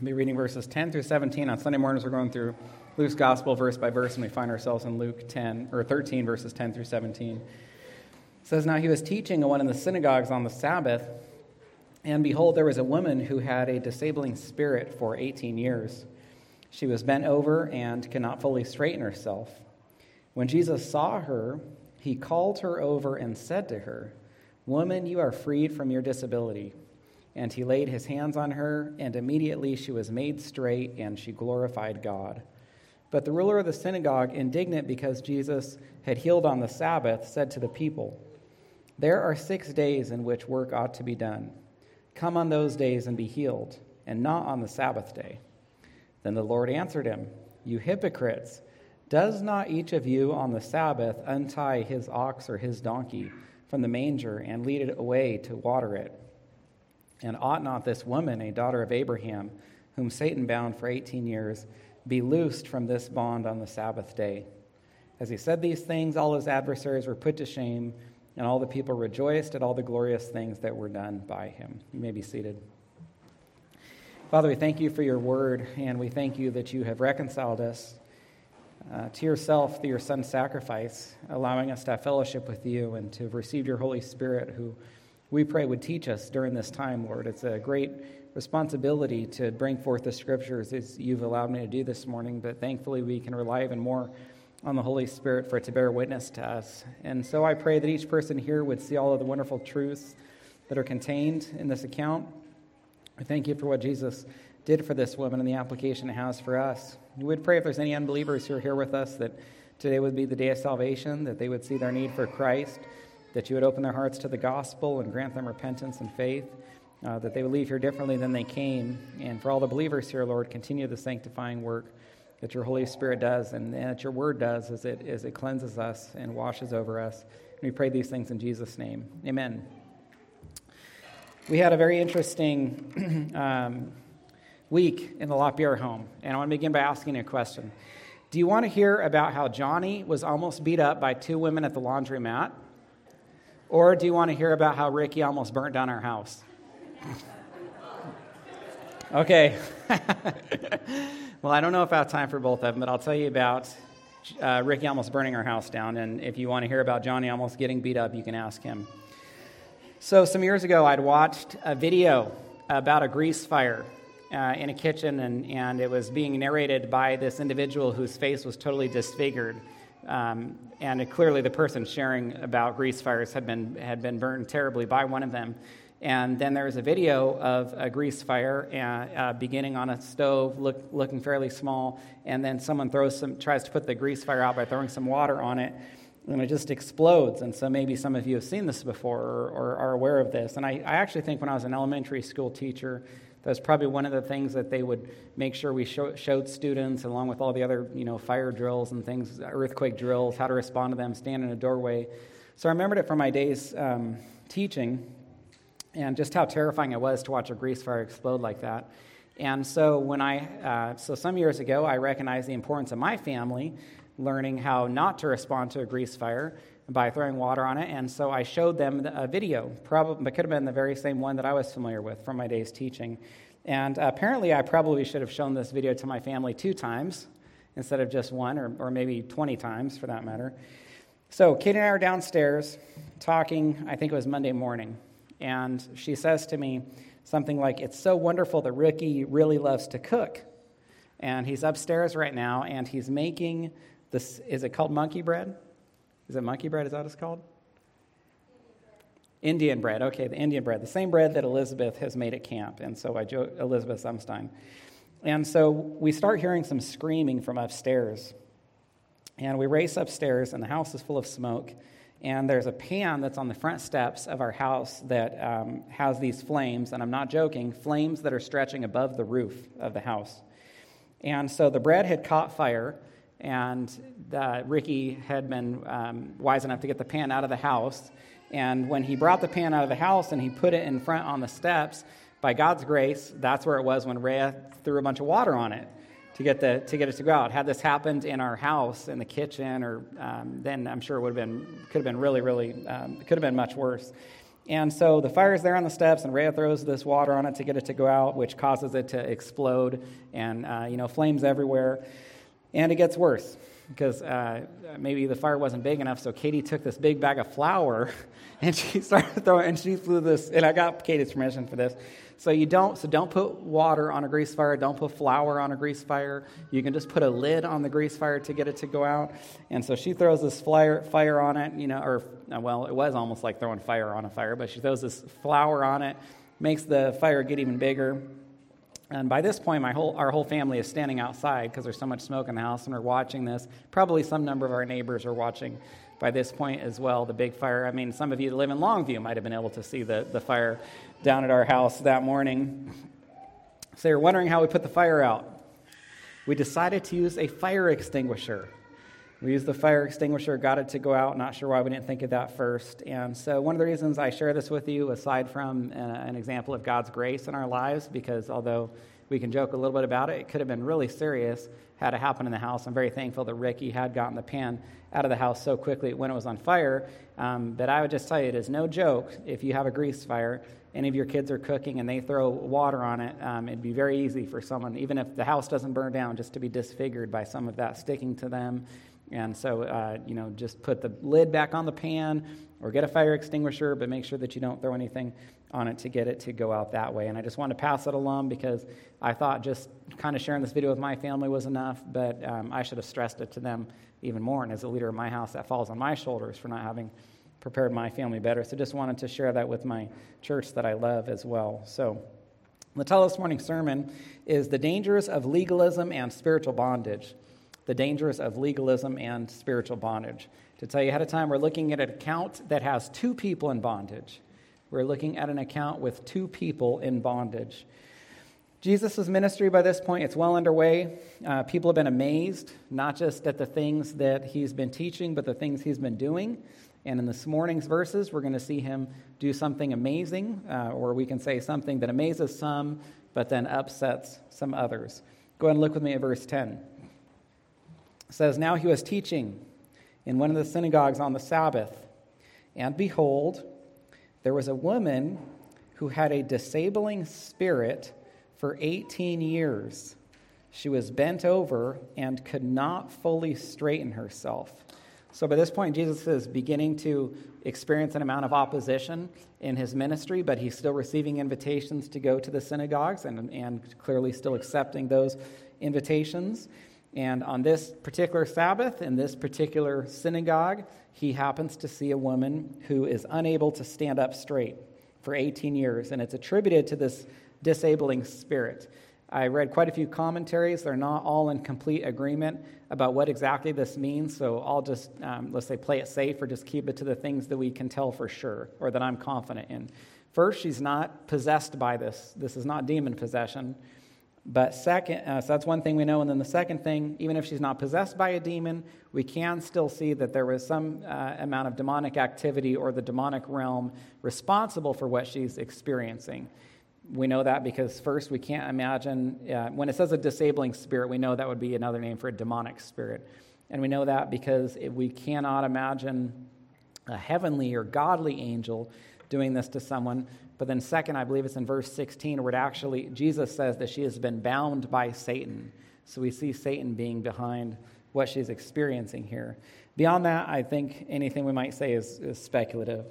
I'll be reading verses 10 through 17. On Sunday mornings, we're going through Luke's gospel verse by verse, and we find ourselves in Luke 10 or 13, verses 10 through 17. It says, Now he was teaching in one of the synagogues on the Sabbath, and behold, there was a woman who had a disabling spirit for 18 years. She was bent over and could not fully straighten herself. When Jesus saw her, he called her over and said to her, Woman, you are freed from your disability. And he laid his hands on her, and immediately she was made straight, and she glorified God. But the ruler of the synagogue, indignant because Jesus had healed on the Sabbath, said to the people, There are six days in which work ought to be done. Come on those days and be healed, and not on the Sabbath day. Then the Lord answered him, You hypocrites! Does not each of you on the Sabbath untie his ox or his donkey from the manger and lead it away to water it? And ought not this woman, a daughter of Abraham, whom Satan bound for 18 years, be loosed from this bond on the Sabbath day? As he said these things, all his adversaries were put to shame, and all the people rejoiced at all the glorious things that were done by him. You may be seated. Father, we thank you for your word, and we thank you that you have reconciled us uh, to yourself through your son's sacrifice, allowing us to have fellowship with you and to have received your Holy Spirit, who we pray would teach us during this time, Lord. It's a great responsibility to bring forth the scriptures as you've allowed me to do this morning, but thankfully we can rely even more on the Holy Spirit for it to bear witness to us. And so I pray that each person here would see all of the wonderful truths that are contained in this account. I thank you for what Jesus did for this woman and the application it has for us. We would pray if there's any unbelievers who are here with us that today would be the day of salvation, that they would see their need for Christ, that you would open their hearts to the gospel and grant them repentance and faith, uh, that they would leave here differently than they came. And for all the believers here, Lord, continue the sanctifying work that your Holy Spirit does and, and that your word does as it, as it cleanses us and washes over us. And we pray these things in Jesus' name. Amen. We had a very interesting um, week in the Lapierre home, and I want to begin by asking a question. Do you want to hear about how Johnny was almost beat up by two women at the laundromat? Or do you want to hear about how Ricky almost burnt down our house? Okay. well, I don't know if I have time for both of them, but I'll tell you about uh, Ricky almost burning our house down. And if you want to hear about Johnny almost getting beat up, you can ask him. So, some years ago, I'd watched a video about a grease fire uh, in a kitchen, and, and it was being narrated by this individual whose face was totally disfigured. Um, and it, clearly, the person sharing about grease fires had been, had been burned terribly by one of them. And then there's a video of a grease fire uh, uh, beginning on a stove, look, looking fairly small, and then someone throws some, tries to put the grease fire out by throwing some water on it, and it just explodes. And so maybe some of you have seen this before or, or are aware of this. And I, I, actually think when I was an elementary school teacher, that was probably one of the things that they would make sure we show, showed students, along with all the other, you know, fire drills and things, earthquake drills, how to respond to them, stand in a doorway. So I remembered it from my days um, teaching and just how terrifying it was to watch a grease fire explode like that. And so when I, uh, so some years ago, I recognized the importance of my family learning how not to respond to a grease fire by throwing water on it. And so I showed them a video, probably, it could have been the very same one that I was familiar with from my days teaching. And apparently, I probably should have shown this video to my family two times instead of just one, or, or maybe 20 times for that matter. So, Kate and I are downstairs talking, I think it was Monday morning. And she says to me something like, It's so wonderful that Ricky really loves to cook. And he's upstairs right now and he's making this, is it called monkey bread? Is it monkey bread? Is that what it's called? Indian bread. Okay, the Indian bread. The same bread that Elizabeth has made at camp. And so I joke, Elizabeth Sumstein. And so we start hearing some screaming from upstairs. And we race upstairs, and the house is full of smoke and there's a pan that's on the front steps of our house that um, has these flames, and I'm not joking, flames that are stretching above the roof of the house. And so the bread had caught fire, and the, Ricky had been um, wise enough to get the pan out of the house. And when he brought the pan out of the house and he put it in front on the steps, by God's grace, that's where it was when Rhea threw a bunch of water on it to get, the, to get it to go out. Had this happened in our house, in the kitchen, or um, then I'm sure it would have been, could have been really, really, um, could have been much worse. And so the fire is there on the steps, and Rhea throws this water on it to get it to go out, which causes it to explode, and uh, you know flames everywhere. And it gets worse because uh, maybe the fire wasn't big enough. So Katie took this big bag of flour, and she started throwing, and she flew this. And I got Katie's permission for this. So you don't so don't put water on a grease fire, don't put flour on a grease fire. You can just put a lid on the grease fire to get it to go out. And so she throws this fire fire on it, you know, or uh, well, it was almost like throwing fire on a fire, but she throws this flour on it, makes the fire get even bigger. And by this point, my whole, our whole family is standing outside because there's so much smoke in the house, and we're watching this. Probably some number of our neighbors are watching by this point as well, the big fire. I mean, some of you that live in Longview might have been able to see the, the fire down at our house that morning. So you're wondering how we put the fire out. We decided to use a fire extinguisher. We used the fire extinguisher, got it to go out. Not sure why we didn't think of that first. And so, one of the reasons I share this with you, aside from uh, an example of God's grace in our lives, because although we can joke a little bit about it, it could have been really serious had it happened in the house. I'm very thankful that Ricky had gotten the pan out of the house so quickly when it was on fire. Um, but I would just tell you, it is no joke if you have a grease fire, any of your kids are cooking and they throw water on it, um, it'd be very easy for someone, even if the house doesn't burn down, just to be disfigured by some of that sticking to them. And so, uh, you know, just put the lid back on the pan or get a fire extinguisher, but make sure that you don't throw anything on it to get it to go out that way. And I just wanted to pass it along because I thought just kind of sharing this video with my family was enough, but um, I should have stressed it to them even more. And as a leader of my house, that falls on my shoulders for not having prepared my family better. So just wanted to share that with my church that I love as well. So the title of this morning's sermon is The Dangers of Legalism and Spiritual Bondage the dangers of legalism and spiritual bondage. To tell you ahead of time, we're looking at an account that has two people in bondage. We're looking at an account with two people in bondage. Jesus' ministry by this point, it's well underway. Uh, people have been amazed, not just at the things that he's been teaching, but the things he's been doing. And in this morning's verses, we're going to see him do something amazing, uh, or we can say something that amazes some, but then upsets some others. Go ahead and look with me at verse 10 says, Now he was teaching in one of the synagogues on the Sabbath, and behold, there was a woman who had a disabling spirit for 18 years. She was bent over and could not fully straighten herself. So by this point, Jesus is beginning to experience an amount of opposition in his ministry, but he's still receiving invitations to go to the synagogues and, and clearly still accepting those invitations. And on this particular Sabbath, in this particular synagogue, he happens to see a woman who is unable to stand up straight for 18 years. And it's attributed to this disabling spirit. I read quite a few commentaries. They're not all in complete agreement about what exactly this means. So I'll just, um, let's say, play it safe or just keep it to the things that we can tell for sure or that I'm confident in. First, she's not possessed by this. This is not demon possession. But second, uh, so that's one thing we know. And then the second thing, even if she's not possessed by a demon, we can still see that there was some uh, amount of demonic activity or the demonic realm responsible for what she's experiencing. We know that because, first, we can't imagine, uh, when it says a disabling spirit, we know that would be another name for a demonic spirit. And we know that because we cannot imagine a heavenly or godly angel doing this to someone but then, second, I believe it's in verse 16 where it actually, Jesus says that she has been bound by Satan. So we see Satan being behind what she's experiencing here. Beyond that, I think anything we might say is, is speculative.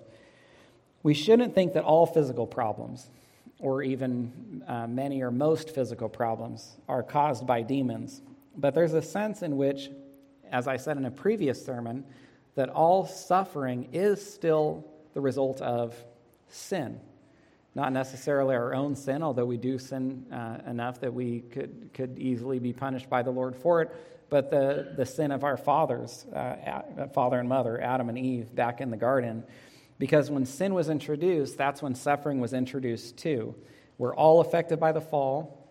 We shouldn't think that all physical problems, or even uh, many or most physical problems, are caused by demons. But there's a sense in which, as I said in a previous sermon, that all suffering is still the result of sin not necessarily our own sin, although we do sin uh, enough that we could, could easily be punished by the Lord for it, but the, the sin of our fathers, uh, father and mother, Adam and Eve, back in the garden. Because when sin was introduced, that's when suffering was introduced too. We're all affected by the fall,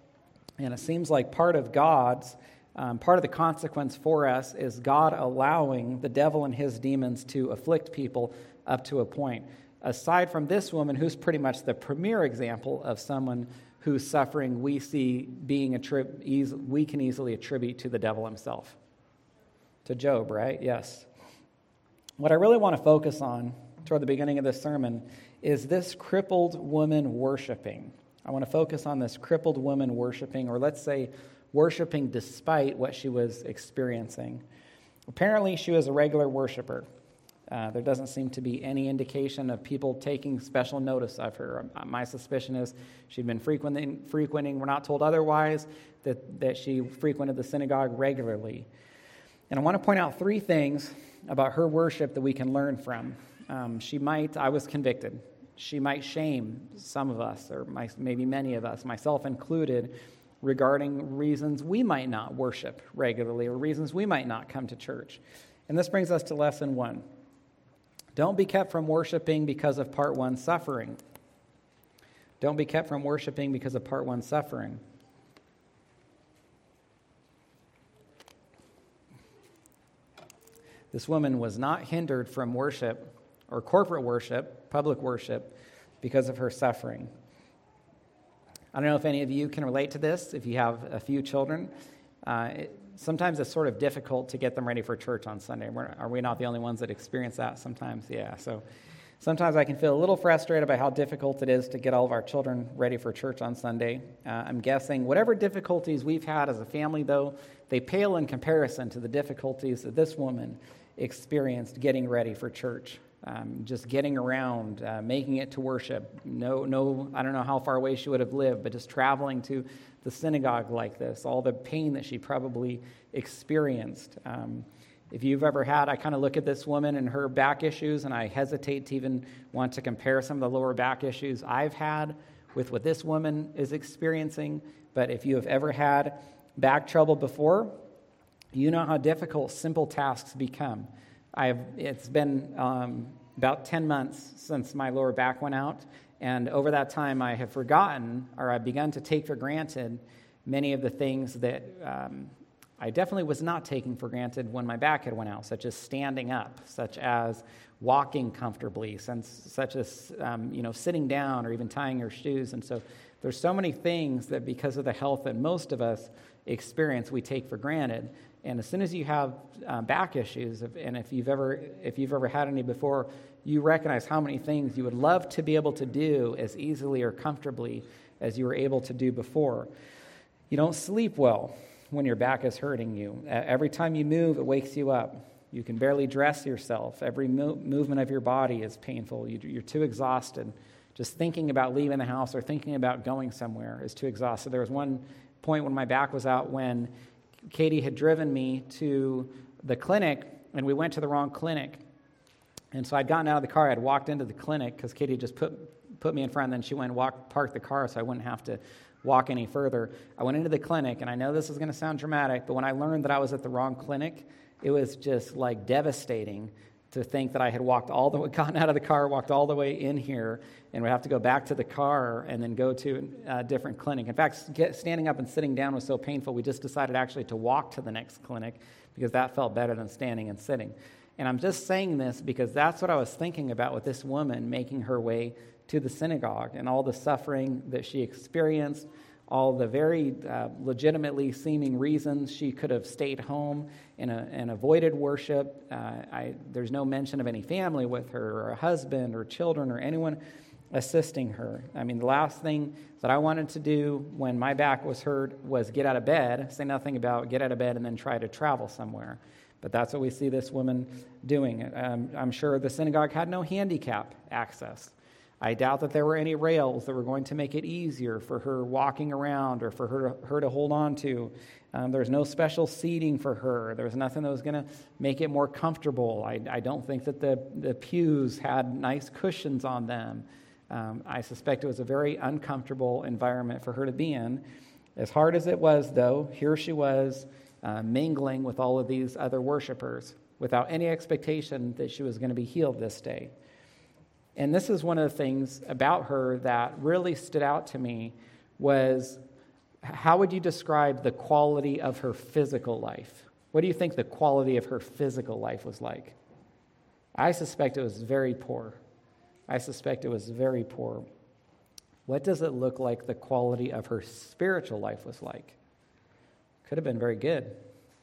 and it seems like part of God's, um, part of the consequence for us is God allowing the devil and his demons to afflict people up to a point aside from this woman, who's pretty much the premier example of someone whose suffering we see being attrib- we can easily attribute to the devil himself. To Job, right? Yes. What I really want to focus on toward the beginning of this sermon is this crippled woman worshiping? I want to focus on this crippled woman worshiping, or let's say worshiping despite what she was experiencing. Apparently, she was a regular worshiper. Uh, there doesn't seem to be any indication of people taking special notice of her. Uh, my suspicion is she'd been frequenting, frequenting we're not told otherwise, that, that she frequented the synagogue regularly. And I want to point out three things about her worship that we can learn from. Um, she might, I was convicted, she might shame some of us, or my, maybe many of us, myself included, regarding reasons we might not worship regularly or reasons we might not come to church. And this brings us to lesson one. Don't be kept from worshiping because of part one suffering. Don't be kept from worshiping because of part one suffering. This woman was not hindered from worship or corporate worship, public worship, because of her suffering. I don't know if any of you can relate to this, if you have a few children. Uh, it, sometimes it's sort of difficult to get them ready for church on Sunday. We're, are we not the only ones that experience that sometimes? Yeah. So sometimes I can feel a little frustrated by how difficult it is to get all of our children ready for church on Sunday. Uh, I'm guessing whatever difficulties we've had as a family, though, they pale in comparison to the difficulties that this woman experienced getting ready for church. Um, just getting around, uh, making it to worship. No, no, I don't know how far away she would have lived, but just traveling to the synagogue like this, all the pain that she probably experienced. Um, if you've ever had, I kind of look at this woman and her back issues, and I hesitate to even want to compare some of the lower back issues I've had with what this woman is experiencing. But if you have ever had back trouble before, you know how difficult simple tasks become. I've, it's been um, about 10 months since my lower back went out, and over that time, I have forgotten or I've begun to take for granted many of the things that um, I definitely was not taking for granted when my back had went out, such as standing up, such as walking comfortably, such as um, you know sitting down or even tying your shoes. And so there's so many things that because of the health that most of us experience, we take for granted. And as soon as you have uh, back issues, and if you've ever if you've ever had any before, you recognize how many things you would love to be able to do as easily or comfortably as you were able to do before. You don't sleep well when your back is hurting you. Every time you move, it wakes you up. You can barely dress yourself. Every mo- movement of your body is painful. You, are too exhausted. Just thinking about leaving the house or thinking about going somewhere is too exhausted. There was one point when my back was out when Katie had driven me to the clinic, and we went to the wrong clinic. And so I'd gotten out of the car, I'd walked into the clinic because Katie just put, put me in front, and then she went and walked, parked the car so I wouldn't have to walk any further. I went into the clinic, and I know this is going to sound dramatic, but when I learned that I was at the wrong clinic, it was just like devastating to think that I had walked all the way, gotten out of the car, walked all the way in here, and would have to go back to the car and then go to a different clinic. In fact, get, standing up and sitting down was so painful, we just decided actually to walk to the next clinic because that felt better than standing and sitting. And I'm just saying this because that's what I was thinking about with this woman making her way to the synagogue and all the suffering that she experienced, all the very uh, legitimately seeming reasons she could have stayed home and, uh, and avoided worship. Uh, I, there's no mention of any family with her, or a husband, or children, or anyone assisting her. I mean, the last thing that I wanted to do when my back was hurt was get out of bed, say nothing about get out of bed and then try to travel somewhere. But that's what we see this woman doing. Um, I'm sure the synagogue had no handicap access. I doubt that there were any rails that were going to make it easier for her walking around or for her to, her to hold on to. Um, was no special seating for her. There was nothing that was going to make it more comfortable. I, I, don't think that the, the pews had nice cushions on them. Um, I suspect it was a very uncomfortable environment for her to be in. As hard as it was, though, here she was uh, mingling with all of these other worshipers without any expectation that she was going to be healed this day. And this is one of the things about her that really stood out to me was how would you describe the quality of her physical life? What do you think the quality of her physical life was like? I suspect it was very poor. I suspect it was very poor. What does it look like the quality of her spiritual life was like? Could have been very good,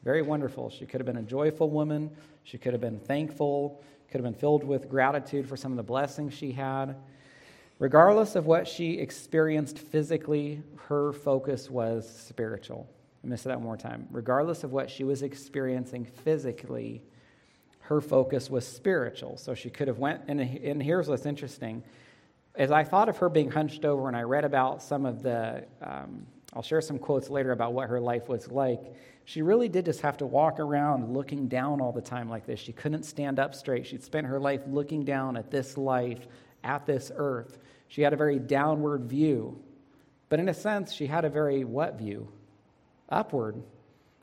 very wonderful. She could have been a joyful woman. She could have been thankful, could have been filled with gratitude for some of the blessings she had. Regardless of what she experienced physically, her focus was spiritual. I say that one more time. Regardless of what she was experiencing physically, her focus was spiritual. So she could have went, and, and here's what's interesting. As I thought of her being hunched over and I read about some of the, um, I'll share some quotes later about what her life was like, she really did just have to walk around looking down all the time like this. She couldn't stand up straight. She'd spent her life looking down at this life, at this earth. She had a very downward view. But in a sense, she had a very what view? Upward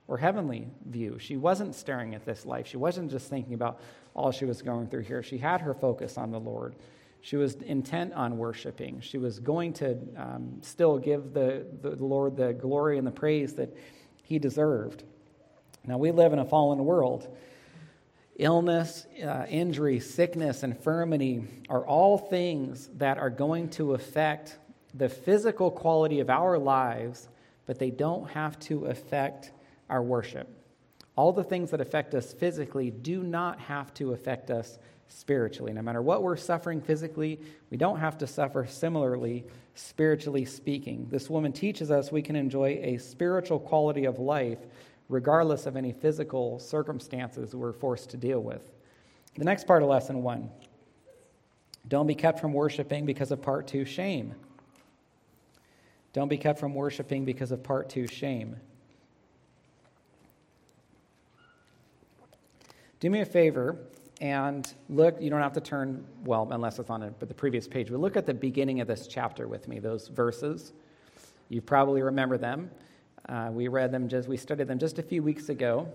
or heavenly view. She wasn't staring at this life. She wasn't just thinking about all she was going through here. She had her focus on the Lord. She was intent on worshiping. She was going to um, still give the, the Lord the glory and the praise that he deserved. Now, we live in a fallen world. Illness, uh, injury, sickness, infirmity are all things that are going to affect the physical quality of our lives, but they don't have to affect our worship. All the things that affect us physically do not have to affect us spiritually. No matter what we're suffering physically, we don't have to suffer similarly, spiritually speaking. This woman teaches us we can enjoy a spiritual quality of life regardless of any physical circumstances we're forced to deal with. The next part of lesson one don't be kept from worshiping because of part two, shame. Don't be kept from worshiping because of part two, shame. Do me a favor and look, you don't have to turn, well, unless it's on a, but the previous page, but look at the beginning of this chapter with me, those verses. You probably remember them. Uh, we read them just, we studied them just a few weeks ago.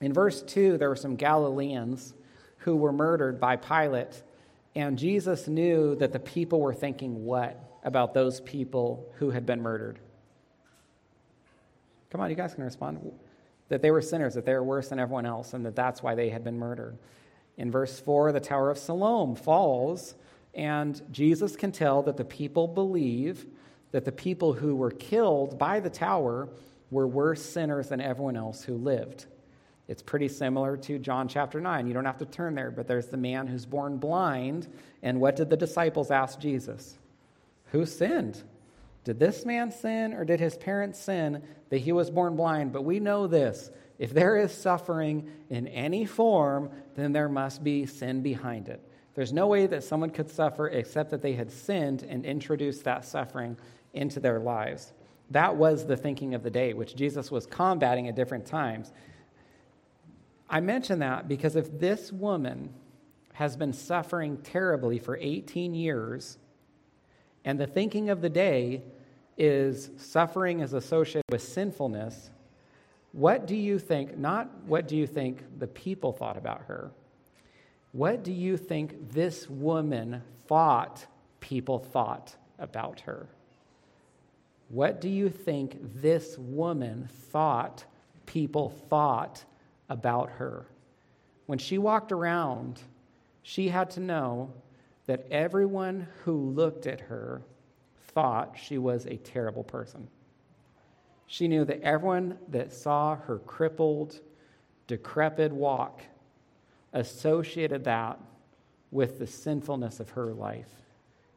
In verse 2, there were some Galileans who were murdered by Pilate, and Jesus knew that the people were thinking what about those people who had been murdered? Come on, you guys can respond. That they were sinners, that they were worse than everyone else, and that that's why they had been murdered. In verse 4, the Tower of Siloam falls, and Jesus can tell that the people believe that the people who were killed by the tower were worse sinners than everyone else who lived. It's pretty similar to John chapter 9. You don't have to turn there, but there's the man who's born blind. And what did the disciples ask Jesus? Who sinned? Did this man sin or did his parents sin that he was born blind? But we know this if there is suffering in any form, then there must be sin behind it. There's no way that someone could suffer except that they had sinned and introduced that suffering into their lives. That was the thinking of the day, which Jesus was combating at different times. I mention that because if this woman has been suffering terribly for 18 years, and the thinking of the day is suffering is associated with sinfulness, what do you think, not what do you think the people thought about her? What do you think this woman thought people thought about her? What do you think this woman thought people thought about her? When she walked around, she had to know that everyone who looked at her thought she was a terrible person. She knew that everyone that saw her crippled, decrepit walk associated that with the sinfulness of her life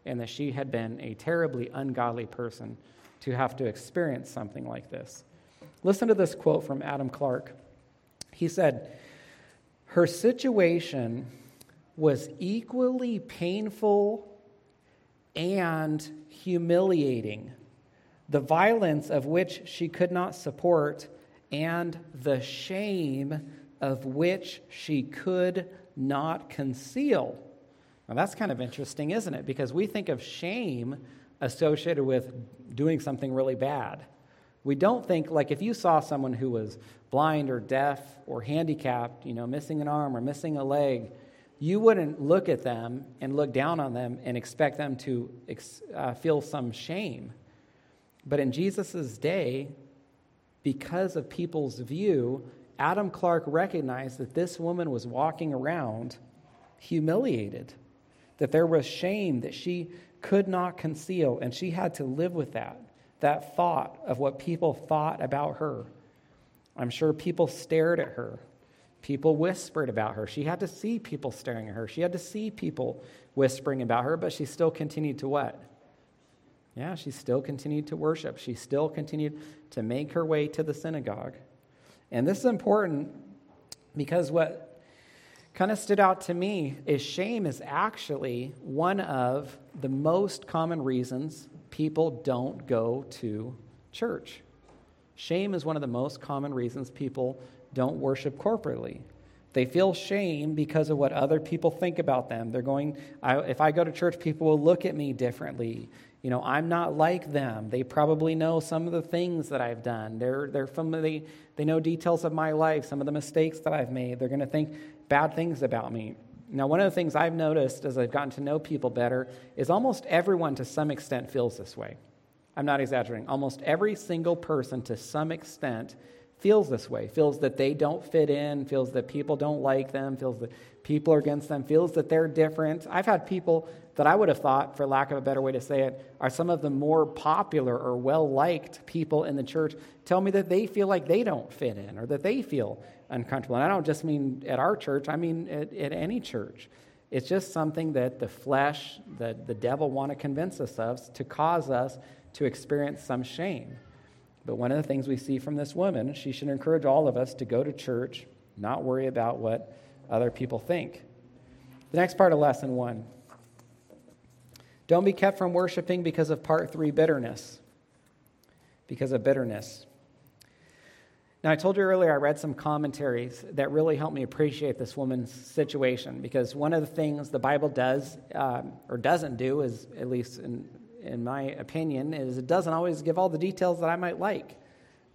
and that she had been a terribly ungodly person to have to experience something like this. Listen to this quote from Adam Clarke. He said, Her situation was equally painful and humiliating, the violence of which she could not support, and the shame of which she could not conceal. Now, that's kind of interesting, isn't it? Because we think of shame associated with doing something really bad. We don't think, like, if you saw someone who was blind or deaf or handicapped, you know, missing an arm or missing a leg, you wouldn't look at them and look down on them and expect them to uh, feel some shame. But in Jesus' day, because of people's view, Adam Clarke recognized that this woman was walking around humiliated, that there was shame that she could not conceal, and she had to live with that, that thought of what people thought about her. I'm sure people stared at her. People whispered about her. She had to see people staring at her. She had to see people whispering about her, but she still continued to what? Yeah, she still continued to worship. She still continued to make her way to the synagogue. And this is important because what kind of stood out to me is shame is actually one of the most common reasons people don't go to church. Shame is one of the most common reasons people don't worship corporately. They feel shame because of what other people think about them. They're going, I, if I go to church, people will look at me differently. You know, I'm not like them. They probably know some of the things that I've done. They're, they're familiar, they know details of my life, some of the mistakes that I've made. They're going to think bad things about me. Now, one of the things I've noticed as I've gotten to know people better is almost everyone to some extent feels this way. I'm not exaggerating. Almost every single person to some extent feels this way, feels that they don't fit in, feels that people don't like them, feels that people are against them, feels that they're different. I've had people that I would have thought, for lack of a better way to say it, are some of the more popular or well liked people in the church tell me that they feel like they don't fit in or that they feel uncomfortable. And I don't just mean at our church, I mean at, at any church. It's just something that the flesh, the, the devil want to convince us of to cause us to experience some shame. But one of the things we see from this woman, she should encourage all of us to go to church, not worry about what other people think. The next part of lesson one don't be kept from worshiping because of part three bitterness. Because of bitterness. Now, I told you earlier I read some commentaries that really helped me appreciate this woman's situation because one of the things the Bible does um, or doesn't do, is at least in in my opinion, is it doesn't always give all the details that I might like.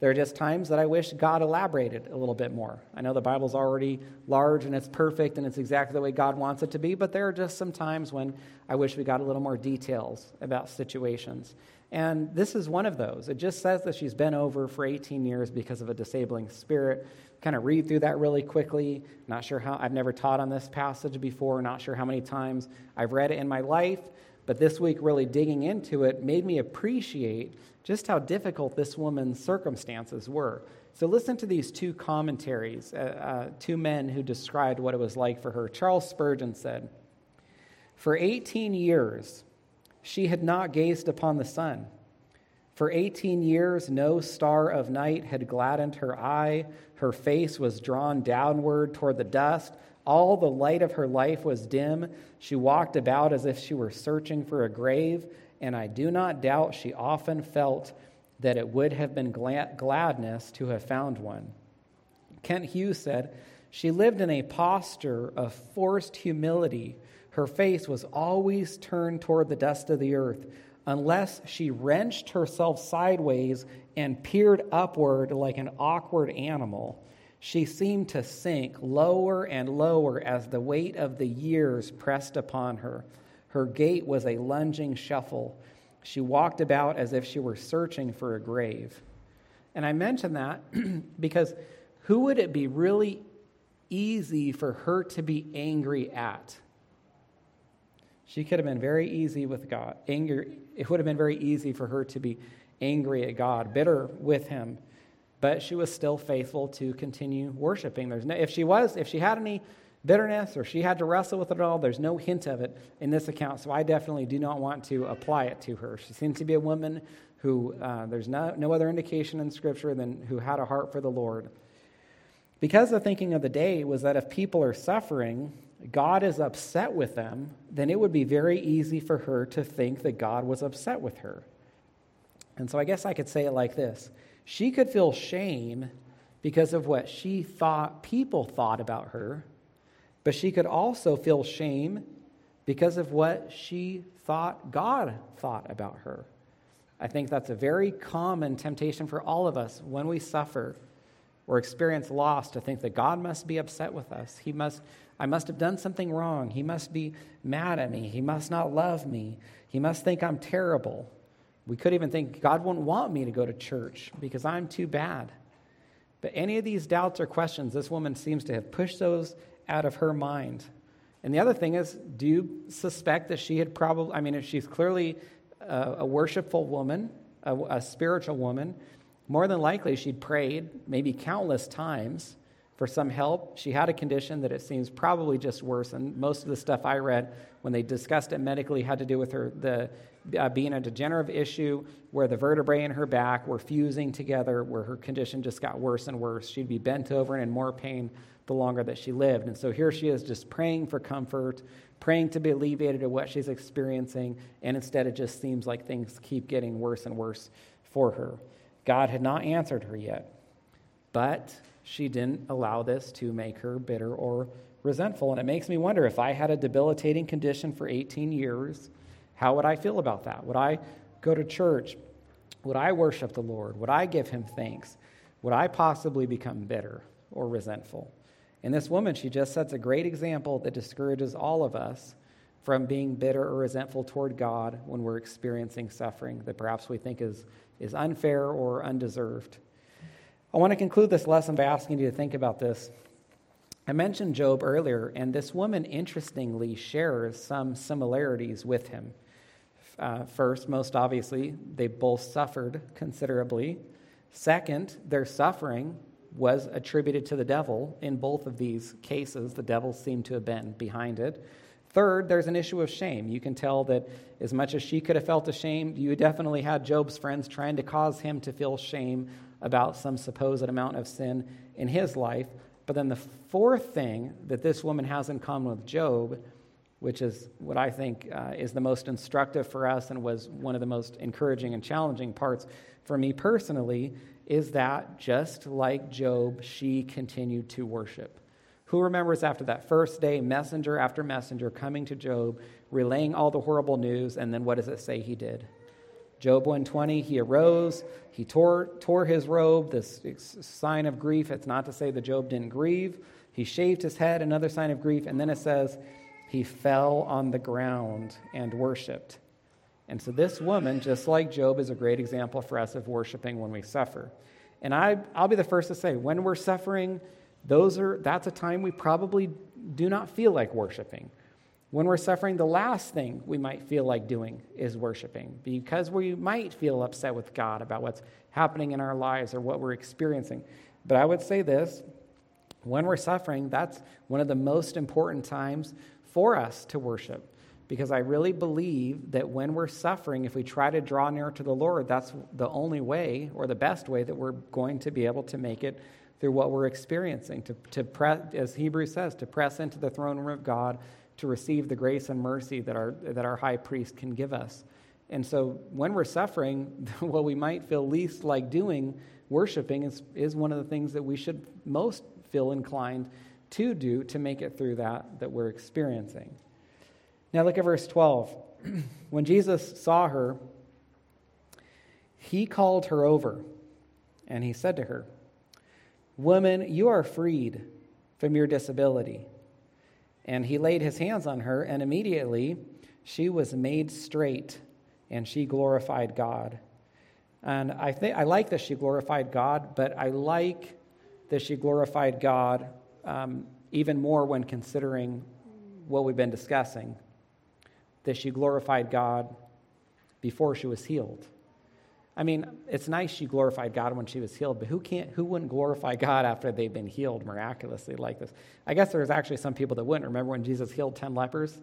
There are just times that I wish God elaborated a little bit more. I know the Bible's already large and it's perfect and it's exactly the way God wants it to be, but there are just some times when I wish we got a little more details about situations. And this is one of those. It just says that she's been over for 18 years because of a disabling spirit. Kind of read through that really quickly. Not sure how, I've never taught on this passage before, not sure how many times I've read it in my life. But this week, really digging into it made me appreciate just how difficult this woman's circumstances were. So, listen to these two commentaries, uh, uh, two men who described what it was like for her. Charles Spurgeon said, For 18 years, she had not gazed upon the sun. For 18 years, no star of night had gladdened her eye. Her face was drawn downward toward the dust. All the light of her life was dim. She walked about as if she were searching for a grave, and I do not doubt she often felt that it would have been glad- gladness to have found one. Kent Hughes said, She lived in a posture of forced humility. Her face was always turned toward the dust of the earth, unless she wrenched herself sideways and peered upward like an awkward animal. She seemed to sink lower and lower as the weight of the years pressed upon her. Her gait was a lunging shuffle. She walked about as if she were searching for a grave. And I mention that because who would it be really easy for her to be angry at? She could have been very easy with God. Anger, it would have been very easy for her to be angry at God, bitter with him but she was still faithful to continue worshiping. There's no, if she was, if she had any bitterness or she had to wrestle with it all, there's no hint of it in this account. So I definitely do not want to apply it to her. She seems to be a woman who uh, there's no, no other indication in Scripture than who had a heart for the Lord. Because the thinking of the day was that if people are suffering, God is upset with them, then it would be very easy for her to think that God was upset with her. And so I guess I could say it like this she could feel shame because of what she thought people thought about her, but she could also feel shame because of what she thought God thought about her. I think that's a very common temptation for all of us when we suffer or experience loss to think that God must be upset with us. He must I must have done something wrong. He must be mad at me. He must not love me. He must think I'm terrible. We could even think God wouldn't want me to go to church because I'm too bad. But any of these doubts or questions, this woman seems to have pushed those out of her mind. And the other thing is, do you suspect that she had probably, I mean, if she's clearly a, a worshipful woman, a, a spiritual woman, more than likely she'd prayed maybe countless times for some help. She had a condition that it seems probably just worse. And most of the stuff I read when they discussed it medically had to do with her the uh, being a degenerative issue where the vertebrae in her back were fusing together, where her condition just got worse and worse. She'd be bent over and in more pain the longer that she lived. And so here she is just praying for comfort, praying to be alleviated of what she's experiencing, and instead it just seems like things keep getting worse and worse for her. God had not answered her yet, but she didn't allow this to make her bitter or resentful. And it makes me wonder if I had a debilitating condition for 18 years, how would I feel about that? Would I go to church? Would I worship the Lord? Would I give him thanks? Would I possibly become bitter or resentful? And this woman, she just sets a great example that discourages all of us from being bitter or resentful toward God when we're experiencing suffering that perhaps we think is, is unfair or undeserved. I want to conclude this lesson by asking you to think about this. I mentioned Job earlier, and this woman interestingly shares some similarities with him. Uh, first, most obviously, they both suffered considerably. Second, their suffering was attributed to the devil in both of these cases. The devil seemed to have been behind it. Third, there's an issue of shame. You can tell that as much as she could have felt ashamed, you definitely had Job's friends trying to cause him to feel shame about some supposed amount of sin in his life. But then the fourth thing that this woman has in common with Job, which is what I think uh, is the most instructive for us and was one of the most encouraging and challenging parts for me personally, is that just like Job, she continued to worship. Who remembers after that first day, messenger after messenger coming to Job, relaying all the horrible news, and then what does it say he did? Job 120, he arose, he tore, tore his robe, this sign of grief. It's not to say that Job didn't grieve. He shaved his head, another sign of grief. And then it says, he fell on the ground and worshiped. And so this woman, just like Job, is a great example for us of worshiping when we suffer. And I, I'll be the first to say, when we're suffering, those are, that's a time we probably do not feel like worshiping. When we're suffering, the last thing we might feel like doing is worshiping because we might feel upset with God about what's happening in our lives or what we're experiencing. But I would say this when we're suffering, that's one of the most important times for us to worship because I really believe that when we're suffering, if we try to draw near to the Lord, that's the only way or the best way that we're going to be able to make it through what we're experiencing. To, to press, as Hebrews says, to press into the throne room of God to receive the grace and mercy that our, that our high priest can give us. And so when we're suffering, what we might feel least like doing, worshiping, is, is one of the things that we should most feel inclined to do to make it through that that we're experiencing. Now look at verse 12. when Jesus saw her, he called her over and he said to her, Woman, you are freed from your disability. And he laid his hands on her, and immediately she was made straight, and she glorified God. And I think I like that she glorified God, but I like that she glorified God um, even more when considering what we've been discussing. That she glorified God before she was healed. I mean, it's nice she glorified God when she was healed, but who can't who wouldn't glorify God after they've been healed miraculously like this? I guess there's actually some people that wouldn't. Remember when Jesus healed 10 lepers?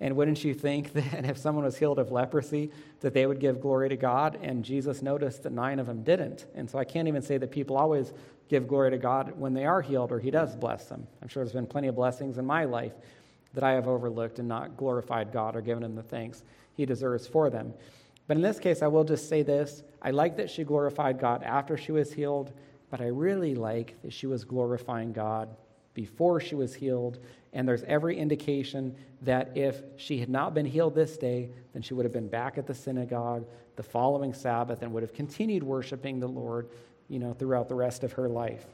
And wouldn't you think that if someone was healed of leprosy, that they would give glory to God? And Jesus noticed that nine of them didn't. And so I can't even say that people always give glory to God when they are healed or He does bless them. I'm sure there's been plenty of blessings in my life that I have overlooked and not glorified God or given Him the thanks He deserves for them. But in this case, I will just say this I like that she glorified God after she was healed, but I really like that she was glorifying God before she was healed. And there's every indication that if she had not been healed this day, then she would have been back at the synagogue the following Sabbath and would have continued worshiping the Lord, you know, throughout the rest of her life.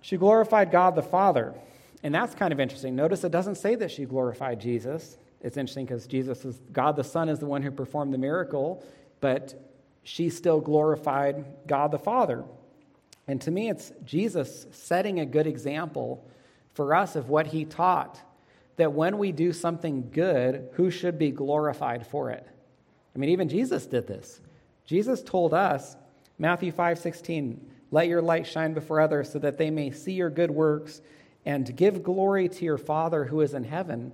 She glorified God the Father. And that's kind of interesting. Notice it doesn't say that she glorified Jesus. It's interesting because Jesus is God the Son is the one who performed the miracle, but she still glorified God the Father. And to me, it's Jesus setting a good example for us of what he taught that when we do something good, who should be glorified for it? I mean, even Jesus did this. Jesus told us, Matthew 5 16, Let your light shine before others so that they may see your good works and give glory to your Father who is in heaven.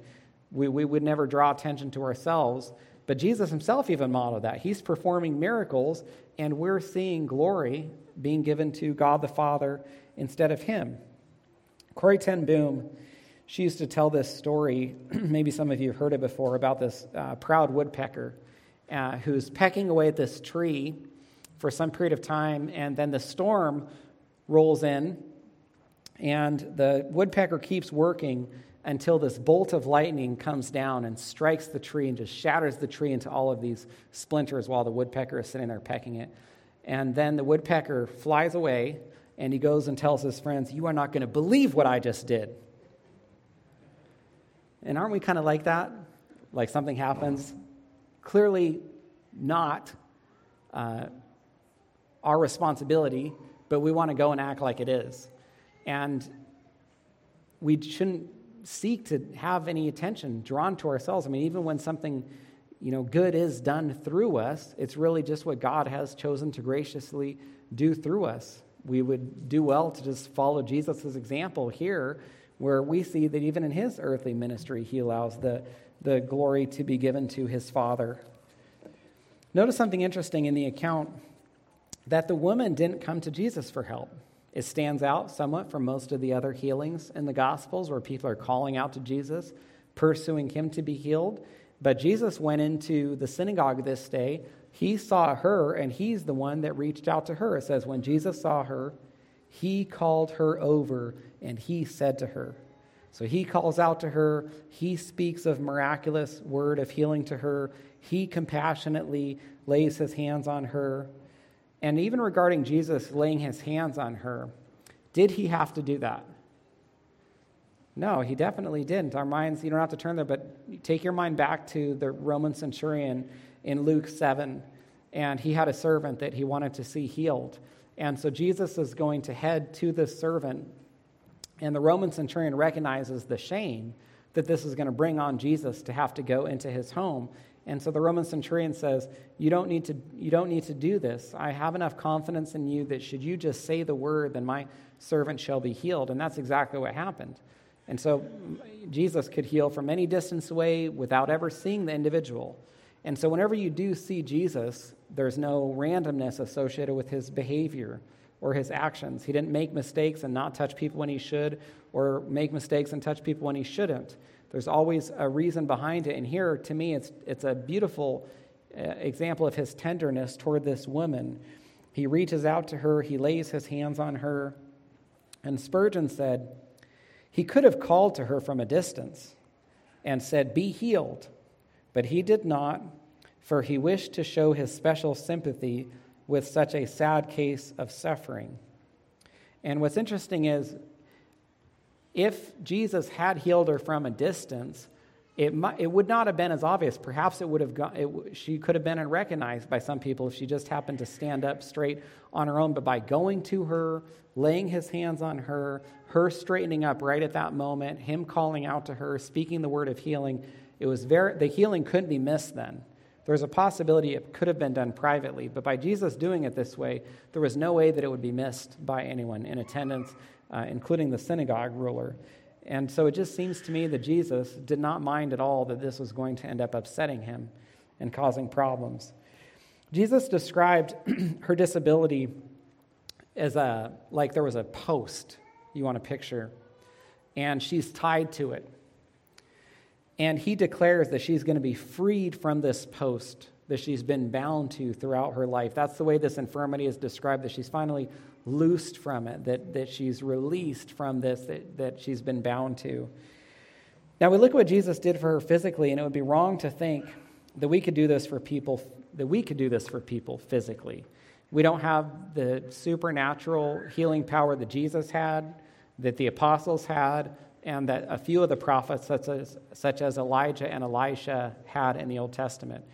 We, we would never draw attention to ourselves, but Jesus himself even modeled that. He's performing miracles, and we're seeing glory being given to God the Father instead of him. Corrie Ten Boom, she used to tell this story, maybe some of you have heard it before, about this uh, proud woodpecker uh, who's pecking away at this tree for some period of time, and then the storm rolls in, and the woodpecker keeps working until this bolt of lightning comes down and strikes the tree and just shatters the tree into all of these splinters while the woodpecker is sitting there pecking it. And then the woodpecker flies away and he goes and tells his friends, You are not going to believe what I just did. And aren't we kind of like that? Like something happens, clearly not uh, our responsibility, but we want to go and act like it is. And we shouldn't seek to have any attention drawn to ourselves. I mean, even when something you know good is done through us, it's really just what God has chosen to graciously do through us. We would do well to just follow Jesus' example here, where we see that even in his earthly ministry, he allows the, the glory to be given to his Father. Notice something interesting in the account that the woman didn't come to Jesus for help. It stands out somewhat from most of the other healings in the Gospels where people are calling out to Jesus, pursuing him to be healed. But Jesus went into the synagogue this day. He saw her, and he's the one that reached out to her. It says, When Jesus saw her, he called her over and he said to her, so he calls out to her. He speaks of miraculous word of healing to her. He compassionately lays his hands on her. And even regarding Jesus laying his hands on her, did he have to do that? No, he definitely didn't. Our minds, you don't have to turn there, but take your mind back to the Roman centurion in Luke 7. And he had a servant that he wanted to see healed. And so Jesus is going to head to this servant. And the Roman centurion recognizes the shame that this is going to bring on Jesus to have to go into his home. And so the Roman centurion says, you don't, need to, you don't need to do this. I have enough confidence in you that should you just say the word, then my servant shall be healed. And that's exactly what happened. And so Jesus could heal from any distance away without ever seeing the individual. And so whenever you do see Jesus, there's no randomness associated with his behavior or his actions. He didn't make mistakes and not touch people when he should, or make mistakes and touch people when he shouldn't. There's always a reason behind it. And here, to me, it's, it's a beautiful uh, example of his tenderness toward this woman. He reaches out to her, he lays his hands on her. And Spurgeon said, he could have called to her from a distance and said, Be healed. But he did not, for he wished to show his special sympathy with such a sad case of suffering. And what's interesting is if Jesus had healed her from a distance, it, might, it would not have been as obvious. Perhaps it would have gone, it, she could have been recognized by some people if she just happened to stand up straight on her own. But by going to her, laying his hands on her, her straightening up right at that moment, him calling out to her, speaking the word of healing, it was very, the healing couldn't be missed then. There was a possibility it could have been done privately, but by Jesus doing it this way, there was no way that it would be missed by anyone in attendance uh, including the synagogue ruler. And so it just seems to me that Jesus did not mind at all that this was going to end up upsetting him and causing problems. Jesus described her disability as a like there was a post you want to picture and she's tied to it. And he declares that she's going to be freed from this post that she's been bound to throughout her life. That's the way this infirmity is described, that she's finally loosed from it, that, that she's released from this, that, that she's been bound to. Now, we look at what Jesus did for her physically, and it would be wrong to think that we could do this for people, that we could do this for people physically. We don't have the supernatural healing power that Jesus had, that the apostles had, and that a few of the prophets, such as, such as Elijah and Elisha, had in the Old Testament.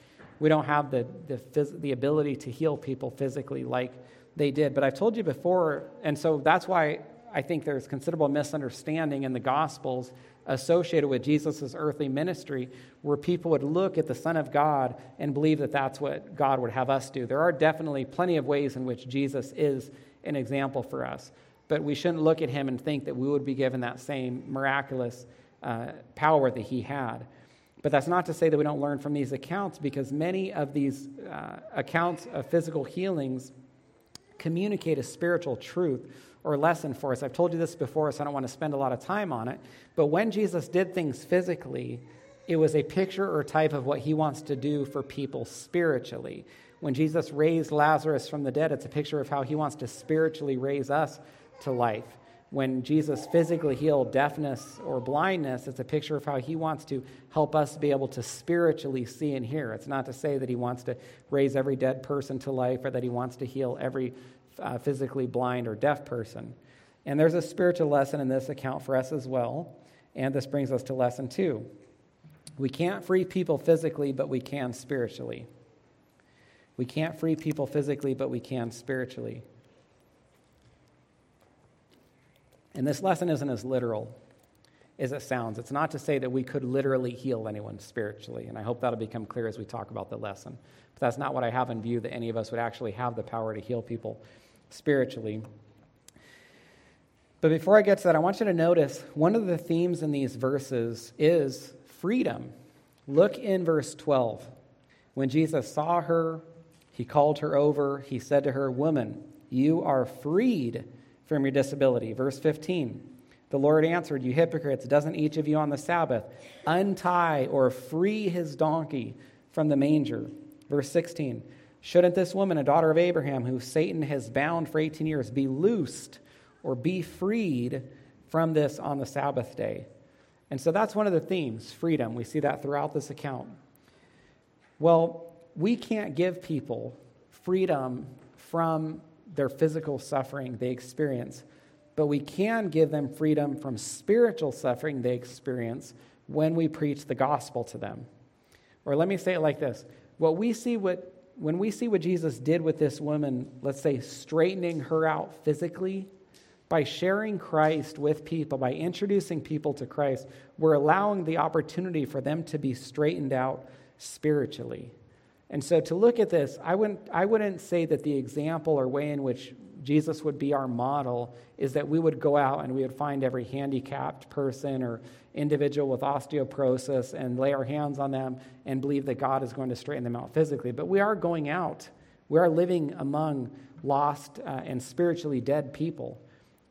We don't have the, the, the ability to heal people physically like they did. But I've told you before, and so that's why I think there's considerable misunderstanding in the Gospels associated with Jesus' earthly ministry, where people would look at the Son of God and believe that that's what God would have us do. There are definitely plenty of ways in which Jesus is an example for us. But we shouldn't look at him and think that we would be given that same miraculous uh, power that he had. But that's not to say that we don't learn from these accounts, because many of these uh, accounts of physical healings communicate a spiritual truth or lesson for us. I've told you this before, so I don't want to spend a lot of time on it. But when Jesus did things physically, it was a picture or type of what he wants to do for people spiritually. When Jesus raised Lazarus from the dead, it's a picture of how he wants to spiritually raise us to life. When Jesus physically healed deafness or blindness, it's a picture of how he wants to help us be able to spiritually see and hear. It's not to say that he wants to raise every dead person to life or that he wants to heal every uh, physically blind or deaf person. And there's a spiritual lesson in this account for us as well. And this brings us to lesson two. We can't free people physically, but we can spiritually. We can't free people physically, but we can spiritually. And this lesson isn't as literal as it sounds. It's not to say that we could literally heal anyone spiritually, and I hope that'll become clear as we talk about the lesson. But that's not what I have in view that any of us would actually have the power to heal people spiritually. But before I get to that, I want you to notice one of the themes in these verses is freedom. Look in verse 12. When Jesus saw her, he called her over. He said to her, Woman, you are freed from your disability. Verse 15. The Lord answered, You hypocrites, doesn't each of you on the Sabbath untie or free his donkey from the manger? Verse 16. Shouldn't this woman, a daughter of Abraham, who Satan has bound for 18 years, be loosed or be freed from this on the Sabbath day? And so that's one of the themes freedom. We see that throughout this account. Well, we can't give people freedom from their physical suffering they experience, but we can give them freedom from spiritual suffering they experience when we preach the gospel to them. Or let me say it like this what we see what when we see what Jesus did with this woman, let's say straightening her out physically, by sharing Christ with people, by introducing people to Christ, we're allowing the opportunity for them to be straightened out spiritually. And so to look at this, I wouldn't, I wouldn't say that the example or way in which Jesus would be our model is that we would go out and we would find every handicapped person or individual with osteoporosis and lay our hands on them and believe that God is going to straighten them out physically. But we are going out, we are living among lost uh, and spiritually dead people.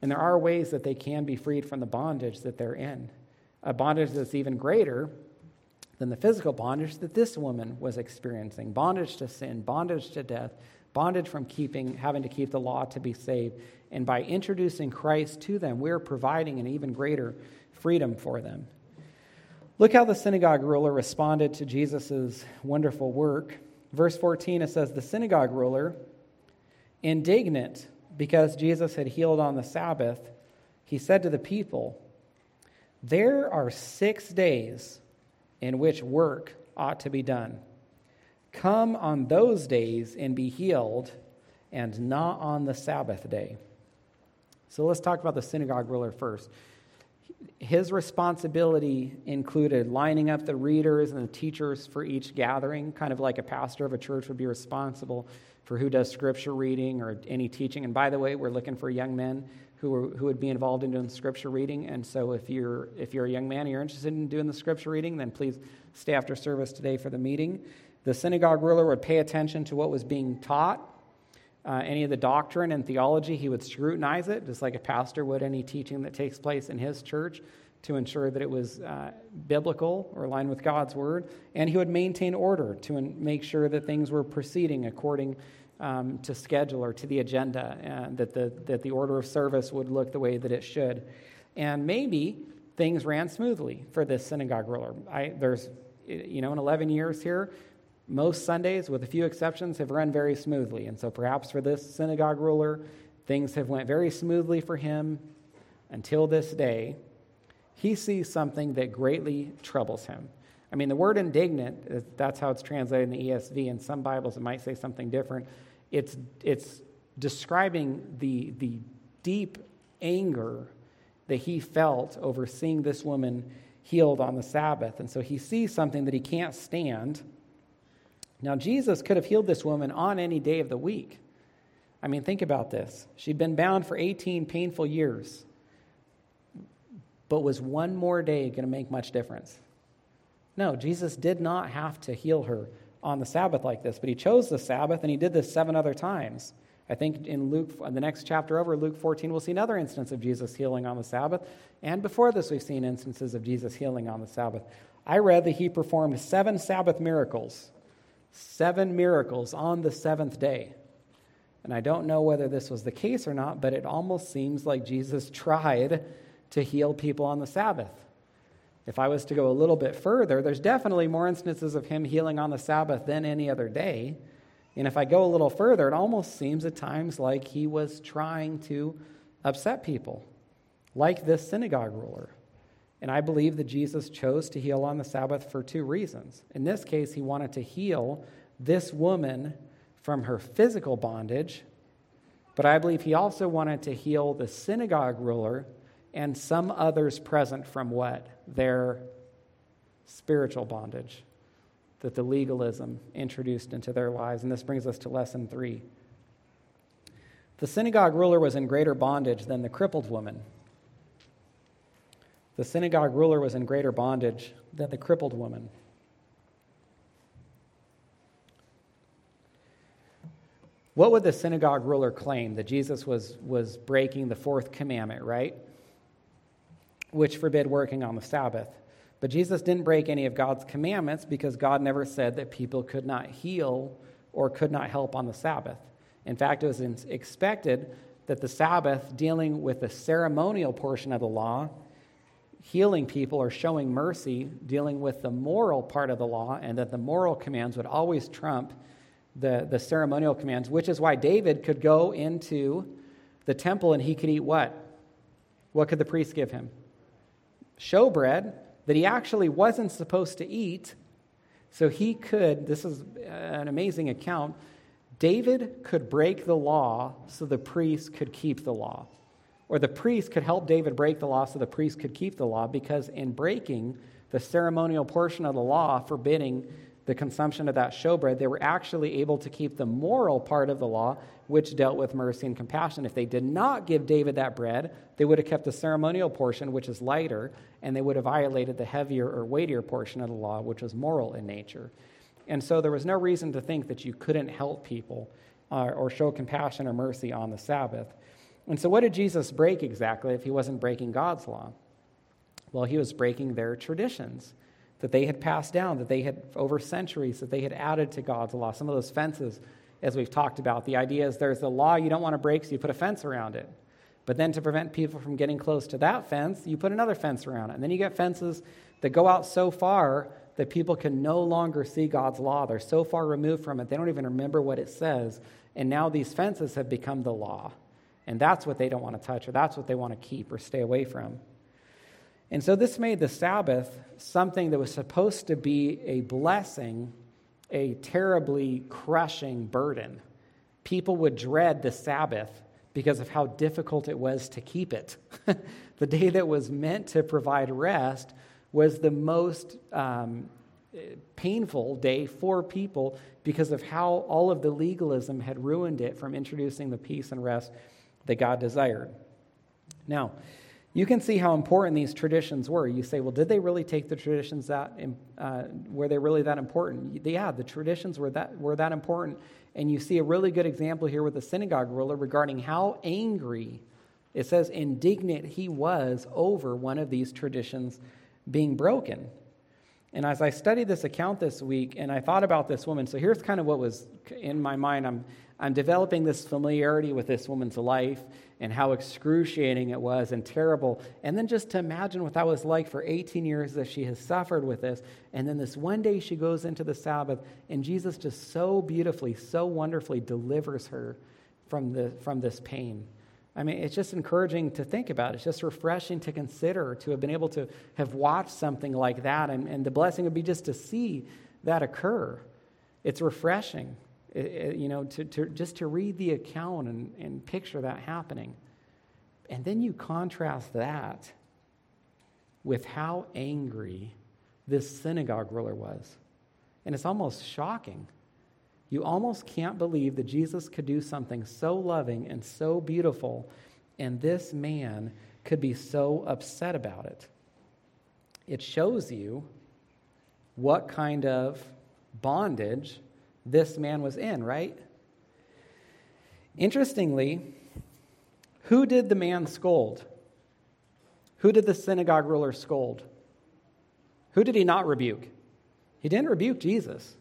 And there are ways that they can be freed from the bondage that they're in. A bondage that's even greater than the physical bondage that this woman was experiencing bondage to sin, bondage to death, bondage from keeping, having to keep the law to be saved. And by introducing Christ to them, we're providing an even greater freedom for them. Look how the synagogue ruler responded to Jesus' wonderful work. Verse 14, it says, The synagogue ruler, indignant because Jesus had healed on the Sabbath, he said to the people, There are six days in which work ought to be done. Come on those days and be healed, and not on the Sabbath day. So let's talk about the synagogue ruler first. His responsibility included lining up the readers and the teachers for each gathering, kind of like a pastor of a church would be responsible for who does scripture reading or any teaching. And by the way, we're looking for young men who, are, who would be involved in doing scripture reading. And so if you're, if you're a young man and you're interested in doing the scripture reading, then please stay after service today for the meeting. The synagogue ruler would pay attention to what was being taught. Uh, any of the doctrine and theology, he would scrutinize it, just like a pastor would any teaching that takes place in his church to ensure that it was uh, biblical or aligned with God's word. And he would maintain order to make sure that things were proceeding according um, to schedule or to the agenda, and that the, that the order of service would look the way that it should. And maybe things ran smoothly for this synagogue ruler. I, there's, you know, in 11 years here, most Sundays, with a few exceptions, have run very smoothly. And so perhaps for this synagogue ruler, things have went very smoothly for him until this day he sees something that greatly troubles him. I mean, the word indignant, that's how it's translated in the ESV. In some Bibles, it might say something different. It's, it's describing the, the deep anger that he felt over seeing this woman healed on the Sabbath. And so he sees something that he can't stand. Now, Jesus could have healed this woman on any day of the week. I mean, think about this. She'd been bound for 18 painful years. But was one more day going to make much difference? No, Jesus did not have to heal her on the Sabbath like this, but he chose the Sabbath and he did this seven other times. I think in Luke, the next chapter over, Luke 14, we'll see another instance of Jesus healing on the Sabbath. And before this, we've seen instances of Jesus healing on the Sabbath. I read that he performed seven Sabbath miracles, seven miracles on the seventh day. And I don't know whether this was the case or not, but it almost seems like Jesus tried to heal people on the Sabbath. If I was to go a little bit further, there's definitely more instances of him healing on the Sabbath than any other day. And if I go a little further, it almost seems at times like he was trying to upset people, like this synagogue ruler. And I believe that Jesus chose to heal on the Sabbath for two reasons. In this case, he wanted to heal this woman from her physical bondage, but I believe he also wanted to heal the synagogue ruler and some others present from what? Their spiritual bondage that the legalism introduced into their lives. And this brings us to lesson three. The synagogue ruler was in greater bondage than the crippled woman. The synagogue ruler was in greater bondage than the crippled woman. What would the synagogue ruler claim? That Jesus was, was breaking the fourth commandment, right? Which forbid working on the Sabbath. But Jesus didn't break any of God's commandments because God never said that people could not heal or could not help on the Sabbath. In fact, it was expected that the Sabbath, dealing with the ceremonial portion of the law, healing people or showing mercy, dealing with the moral part of the law, and that the moral commands would always trump the, the ceremonial commands, which is why David could go into the temple and he could eat what? What could the priest give him? Showbread that he actually wasn't supposed to eat. So he could, this is an amazing account. David could break the law so the priest could keep the law. Or the priest could help David break the law so the priest could keep the law, because in breaking the ceremonial portion of the law forbidding the consumption of that showbread, they were actually able to keep the moral part of the law, which dealt with mercy and compassion. If they did not give David that bread, they would have kept the ceremonial portion, which is lighter, and they would have violated the heavier or weightier portion of the law, which was moral in nature. And so there was no reason to think that you couldn't help people uh, or show compassion or mercy on the Sabbath. And so, what did Jesus break exactly if he wasn't breaking God's law? Well, he was breaking their traditions that they had passed down, that they had over centuries, that they had added to God's law. Some of those fences, as we've talked about, the idea is there's a law you don't want to break, so you put a fence around it. But then to prevent people from getting close to that fence, you put another fence around it. And then you get fences that go out so far that people can no longer see God's law. They're so far removed from it, they don't even remember what it says. And now these fences have become the law. And that's what they don't want to touch, or that's what they want to keep or stay away from. And so this made the Sabbath something that was supposed to be a blessing, a terribly crushing burden. People would dread the Sabbath because of how difficult it was to keep it. the day that was meant to provide rest was the most um, painful day for people because of how all of the legalism had ruined it from introducing the peace and rest that God desired. Now, you can see how important these traditions were. You say, well, did they really take the traditions that, uh, were they really that important? Yeah, the traditions were that, were that important. And you see a really good example here with the synagogue ruler regarding how angry, it says, indignant he was over one of these traditions being broken. And as I studied this account this week and I thought about this woman, so here's kind of what was in my mind. I'm, I'm developing this familiarity with this woman's life and how excruciating it was and terrible. And then just to imagine what that was like for 18 years that she has suffered with this. And then this one day she goes into the Sabbath, and Jesus just so beautifully, so wonderfully delivers her from, the, from this pain. I mean, it's just encouraging to think about. It's just refreshing to consider, to have been able to have watched something like that. And, and the blessing would be just to see that occur. It's refreshing Eh, eh, you know, to, to, just to read the account and, and picture that happening. And then you contrast that with how angry this synagogue ruler was. And it's almost shocking You almost can't believe that Jesus could do something so loving and so beautiful, and this man could be so upset about it. It shows you what kind of bondage this man was in, right? Interestingly, who did the man scold? Who did the synagogue ruler scold? Who did he not rebuke? He didn't rebuke Jesus.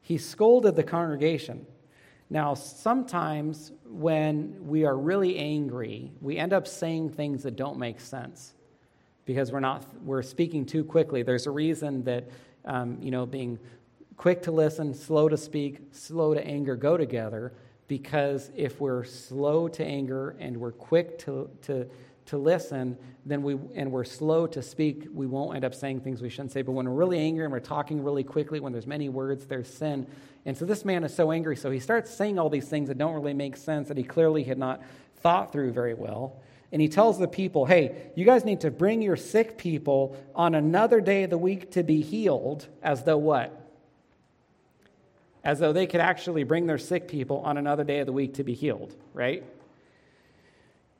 He scolded the congregation. Now, sometimes when we are really angry, we end up saying things that don't make sense because we're not we're speaking too quickly. There's a reason that um, you know being quick to listen, slow to speak, slow to anger go together. Because if we're slow to anger and we're quick to, to, to listen, then we and we're slow to speak, we won't end up saying things we shouldn't say. But when we're really angry and we're talking really quickly, when there's many words, there's sin. And so this man is so angry, so he starts saying all these things that don't really make sense that he clearly had not thought through very well. And he tells the people, hey, you guys need to bring your sick people on another day of the week to be healed, as though what? As though they could actually bring their sick people on another day of the week to be healed, right?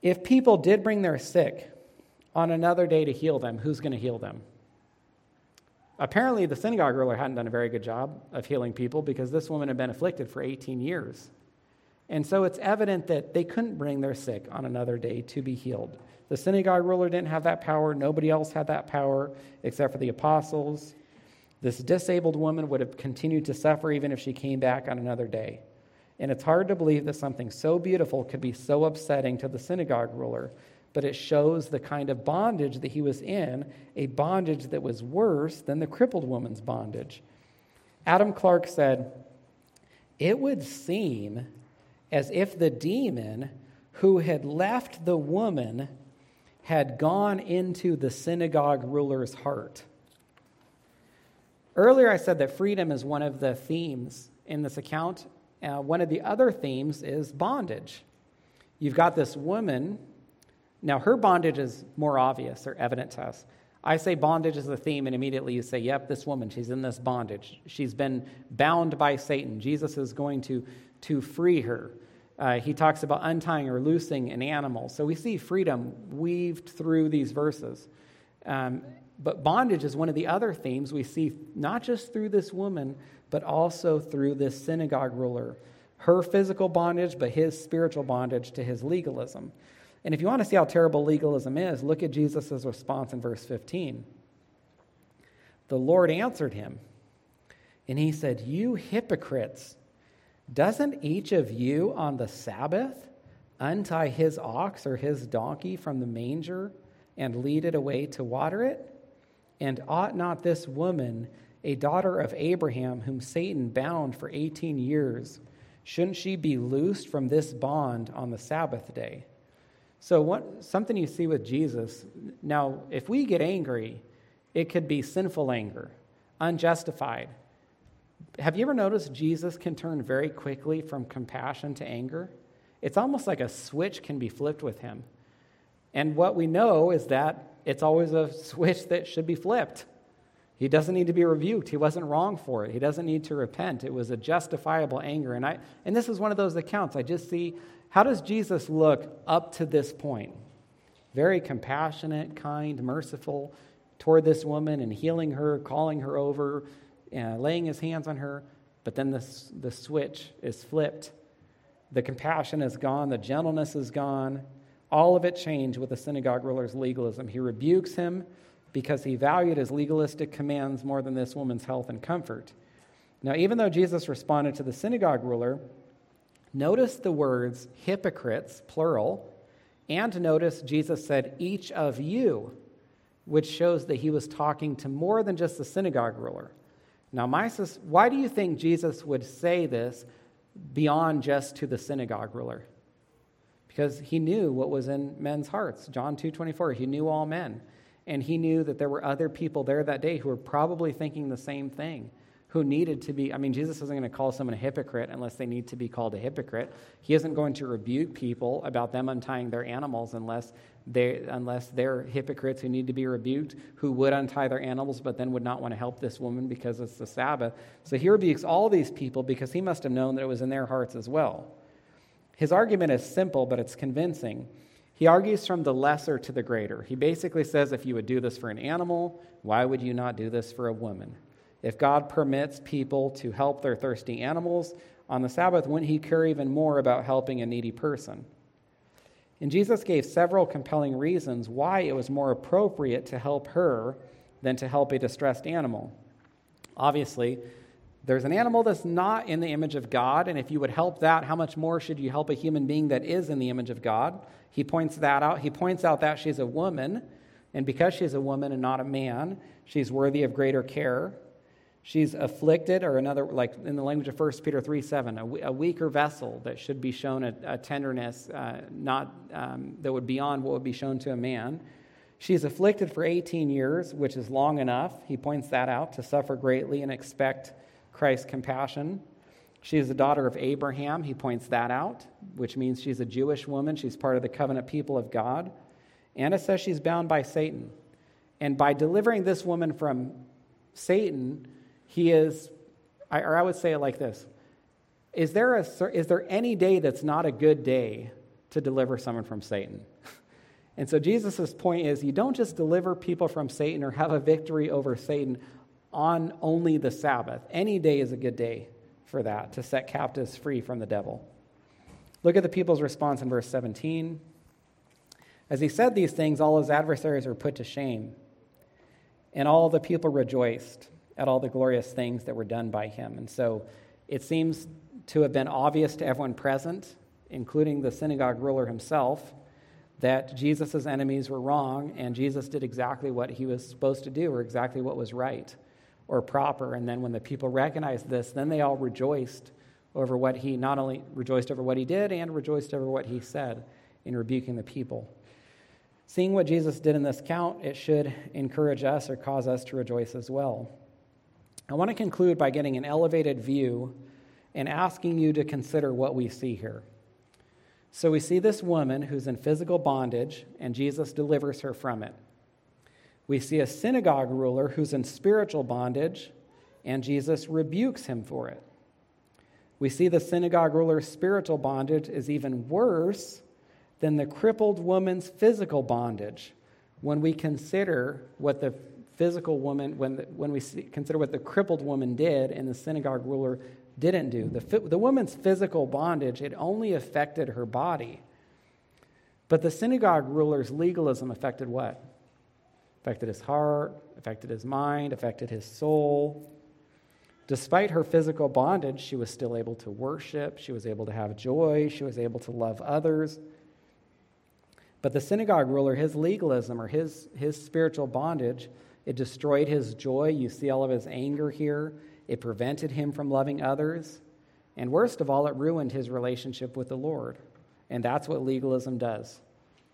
If people did bring their sick on another day to heal them, who's going to heal them? Apparently, the synagogue ruler hadn't done a very good job of healing people because this woman had been afflicted for 18 years. And so it's evident that they couldn't bring their sick on another day to be healed. The synagogue ruler didn't have that power. Nobody else had that power except for the apostles. This disabled woman would have continued to suffer even if she came back on another day. And it's hard to believe that something so beautiful could be so upsetting to the synagogue ruler, but it shows the kind of bondage that he was in, a bondage that was worse than the crippled woman's bondage. Adam Clarke said, It would seem as if the demon who had left the woman had gone into the synagogue ruler's heart. Earlier, I said that freedom is one of the themes in this account, uh, one of the other themes is bondage. You've got this woman. Now, her bondage is more obvious or evident to us. I say bondage is the theme, and immediately you say, yep, this woman, she's in this bondage. She's been bound by Satan. Jesus is going to, to free her. Uh, he talks about untying or loosing an animal. So we see freedom weaved through these verses. Um, but bondage is one of the other themes we see, not just through this woman, but also through this synagogue ruler. Her physical bondage, but his spiritual bondage to his legalism. And if you want to see how terrible legalism is, look at Jesus' response in verse 15. The Lord answered him, and he said, You hypocrites, doesn't each of you on the Sabbath untie his ox or his donkey from the manger and lead it away to water it? And ought not this woman, a daughter of Abraham, whom Satan bound for 18 years, shouldn't she be loosed from this bond on the Sabbath day? So, what, something you see with Jesus now, if we get angry, it could be sinful anger, unjustified. Have you ever noticed Jesus can turn very quickly from compassion to anger? It's almost like a switch can be flipped with him. And what we know is that it's always a switch that should be flipped. He doesn't need to be rebuked. He wasn't wrong for it. He doesn't need to repent. It was a justifiable anger. And, I, and this is one of those accounts. I just see how does Jesus look up to this point? Very compassionate, kind, merciful toward this woman and healing her, calling her over, uh, laying his hands on her. But then the, the switch is flipped. The compassion is gone, the gentleness is gone. All of it changed with the synagogue ruler's legalism. He rebukes him because he valued his legalistic commands more than this woman's health and comfort. Now, even though Jesus responded to the synagogue ruler, notice the words hypocrites, plural, and notice Jesus said, each of you, which shows that he was talking to more than just the synagogue ruler. Now, my, why do you think Jesus would say this beyond just to the synagogue ruler? Because he knew what was in men's hearts. John 2:24, he knew all men. And he knew that there were other people there that day who were probably thinking the same thing, who needed to be. I mean, Jesus isn't going to call someone a hypocrite unless they need to be called a hypocrite. He isn't going to rebuke people about them untying their animals unless they, unless they're hypocrites who need to be rebuked, who would untie their animals but then would not want to help this woman because it's the Sabbath. So he rebukes all these people because he must have known that it was in their hearts as well. His argument is simple, but it's convincing. He argues from the lesser to the greater. He basically says if you would do this for an animal, why would you not do this for a woman? If God permits people to help their thirsty animals on the Sabbath, wouldn't He care even more about helping a needy person? And Jesus gave several compelling reasons why it was more appropriate to help her than to help a distressed animal. Obviously, there's an animal that's not in the image of God, and if you would help that, how much more should you help a human being that is in the image of God? He points that out. He points out that she's a woman, and because she's a woman and not a man, she's worthy of greater care. She's afflicted, or another, like in the language of 1 Peter 3 7, a, a weaker vessel that should be shown a, a tenderness uh, not, um, that would beyond what would be shown to a man. She's afflicted for 18 years, which is long enough. He points that out to suffer greatly and expect Christ's compassion. She is the daughter of Abraham. He points that out, which means she's a Jewish woman. She's part of the covenant people of God. Anna says she's bound by Satan. And by delivering this woman from Satan, he is, or I would say it like this is there, a, is there any day that's not a good day to deliver someone from Satan? And so Jesus' point is you don't just deliver people from Satan or have a victory over Satan on only the Sabbath. Any day is a good day for that, to set captives free from the devil. Look at the people's response in verse 17. As he said these things, all his adversaries were put to shame, and all the people rejoiced at all the glorious things that were done by him. And so it seems to have been obvious to everyone present, including the synagogue ruler himself, that Jesus' enemies were wrong and Jesus did exactly what he was supposed to do or exactly what was right or proper. And then when the people recognized this, then they all rejoiced over what he not only rejoiced over what he did and rejoiced over what he said in rebuking the people. Seeing what Jesus did in this count, it should encourage us or cause us to rejoice as well. I want to conclude by getting an elevated view and asking you to consider what we see here. So we see this woman who's in physical bondage, and Jesus delivers her from it. We see a synagogue ruler who's in spiritual bondage, and Jesus rebukes him for it. We see the synagogue ruler's spiritual bondage is even worse than the crippled woman's physical bondage when we consider what the physical woman, when, the, when we see, consider what the crippled woman did and the synagogue ruler didn't do. The, the woman's physical bondage, it only affected her body. But the synagogue ruler's legalism affected what? Affected his heart, affected his mind, affected his soul. Despite her physical bondage, she was still able to worship, she was able to have joy, she was able to love others. But the synagogue ruler, his legalism or his, his spiritual bondage, it destroyed his joy. You see all of his anger here. It prevented him from loving others. And worst of all, it ruined his relationship with the Lord. And that's what legalism does.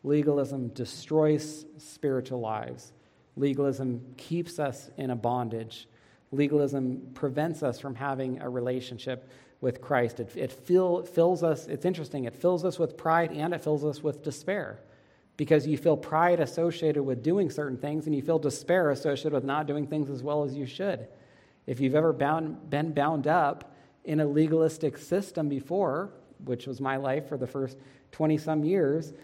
Legalism destroys spiritual lives. Legalism keeps us in a bondage. Legalism prevents us from having a relationship with Christ. It, it fill, fills us, it's interesting, it fills us with pride and it fills us with despair because you feel pride associated with doing certain things and you feel despair associated with not doing things as well as you should. If you've ever bound, been bound up in a legalistic system before, which was my life for the first 20 some years,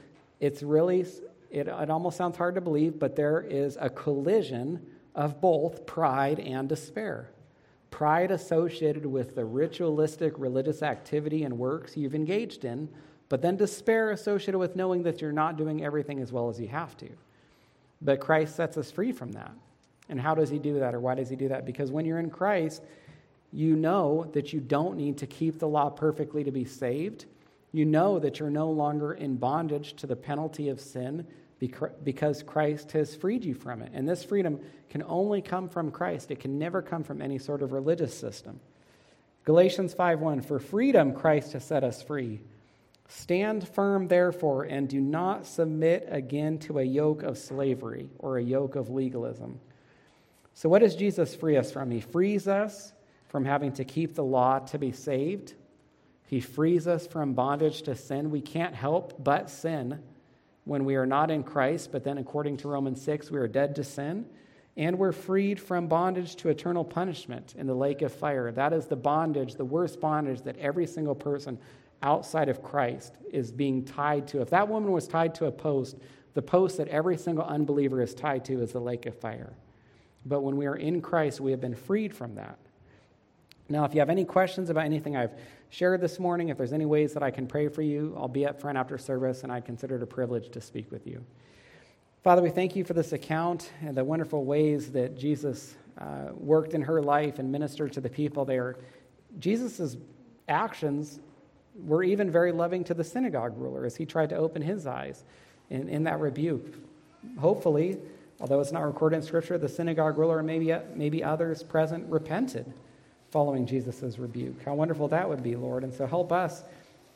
it's really, it, it almost sounds hard to believe, but there is a collision of both pride and despair. Pride associated with the ritualistic religious activity and works you've engaged in but then despair associated with knowing that you're not doing everything as well as you have to. But Christ sets us free from that. And how does he do that, or why does he do that? Because when you're in Christ, you know that you don't need to keep the law perfectly to be saved. You know that you're no longer in bondage to the penalty of sin because Christ has freed you from it. And this freedom can only come from Christ, it can never come from any sort of religious system. Galatians 5:1 For freedom Christ has set us free. Stand firm, therefore, and do not submit again to a yoke of slavery or a yoke of legalism. So, what does Jesus free us from? He frees us from having to keep the law to be saved. He frees us from bondage to sin. We can't help but sin when we are not in Christ, but then according to Romans 6, we are dead to sin. And we're freed from bondage to eternal punishment in the lake of fire. That is the bondage, the worst bondage that every single person outside of Christ is being tied to. If that woman was tied to a post, the post that every single unbeliever is tied to is the lake of fire. But when we are in Christ, we have been freed from that. Now, if you have any questions about anything I've shared this morning, if there's any ways that I can pray for you, I'll be up front after service, and I consider it a privilege to speak with you. Father, we thank you for this account and the wonderful ways that Jesus uh, worked in her life and ministered to the people there. Jesus' actions were even very loving to the synagogue ruler as he tried to open his eyes in, in that rebuke. Hopefully, although it's not recorded in Scripture, the synagogue ruler and maybe, maybe others present repented following Jesus' rebuke. How wonderful that would be, Lord. And so help us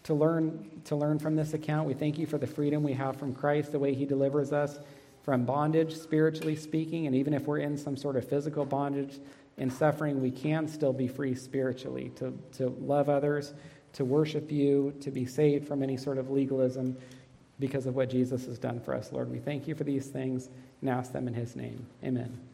to learn, to learn from this account. We thank you for the freedom we have from Christ, the way he delivers us from bondage, spiritually speaking. And even if we're in some sort of physical bondage and suffering, we can still be free spiritually to, to love others, to worship you, to be saved from any sort of legalism because of what Jesus has done for us, Lord. We thank you for these things and ask them in his name. Amen.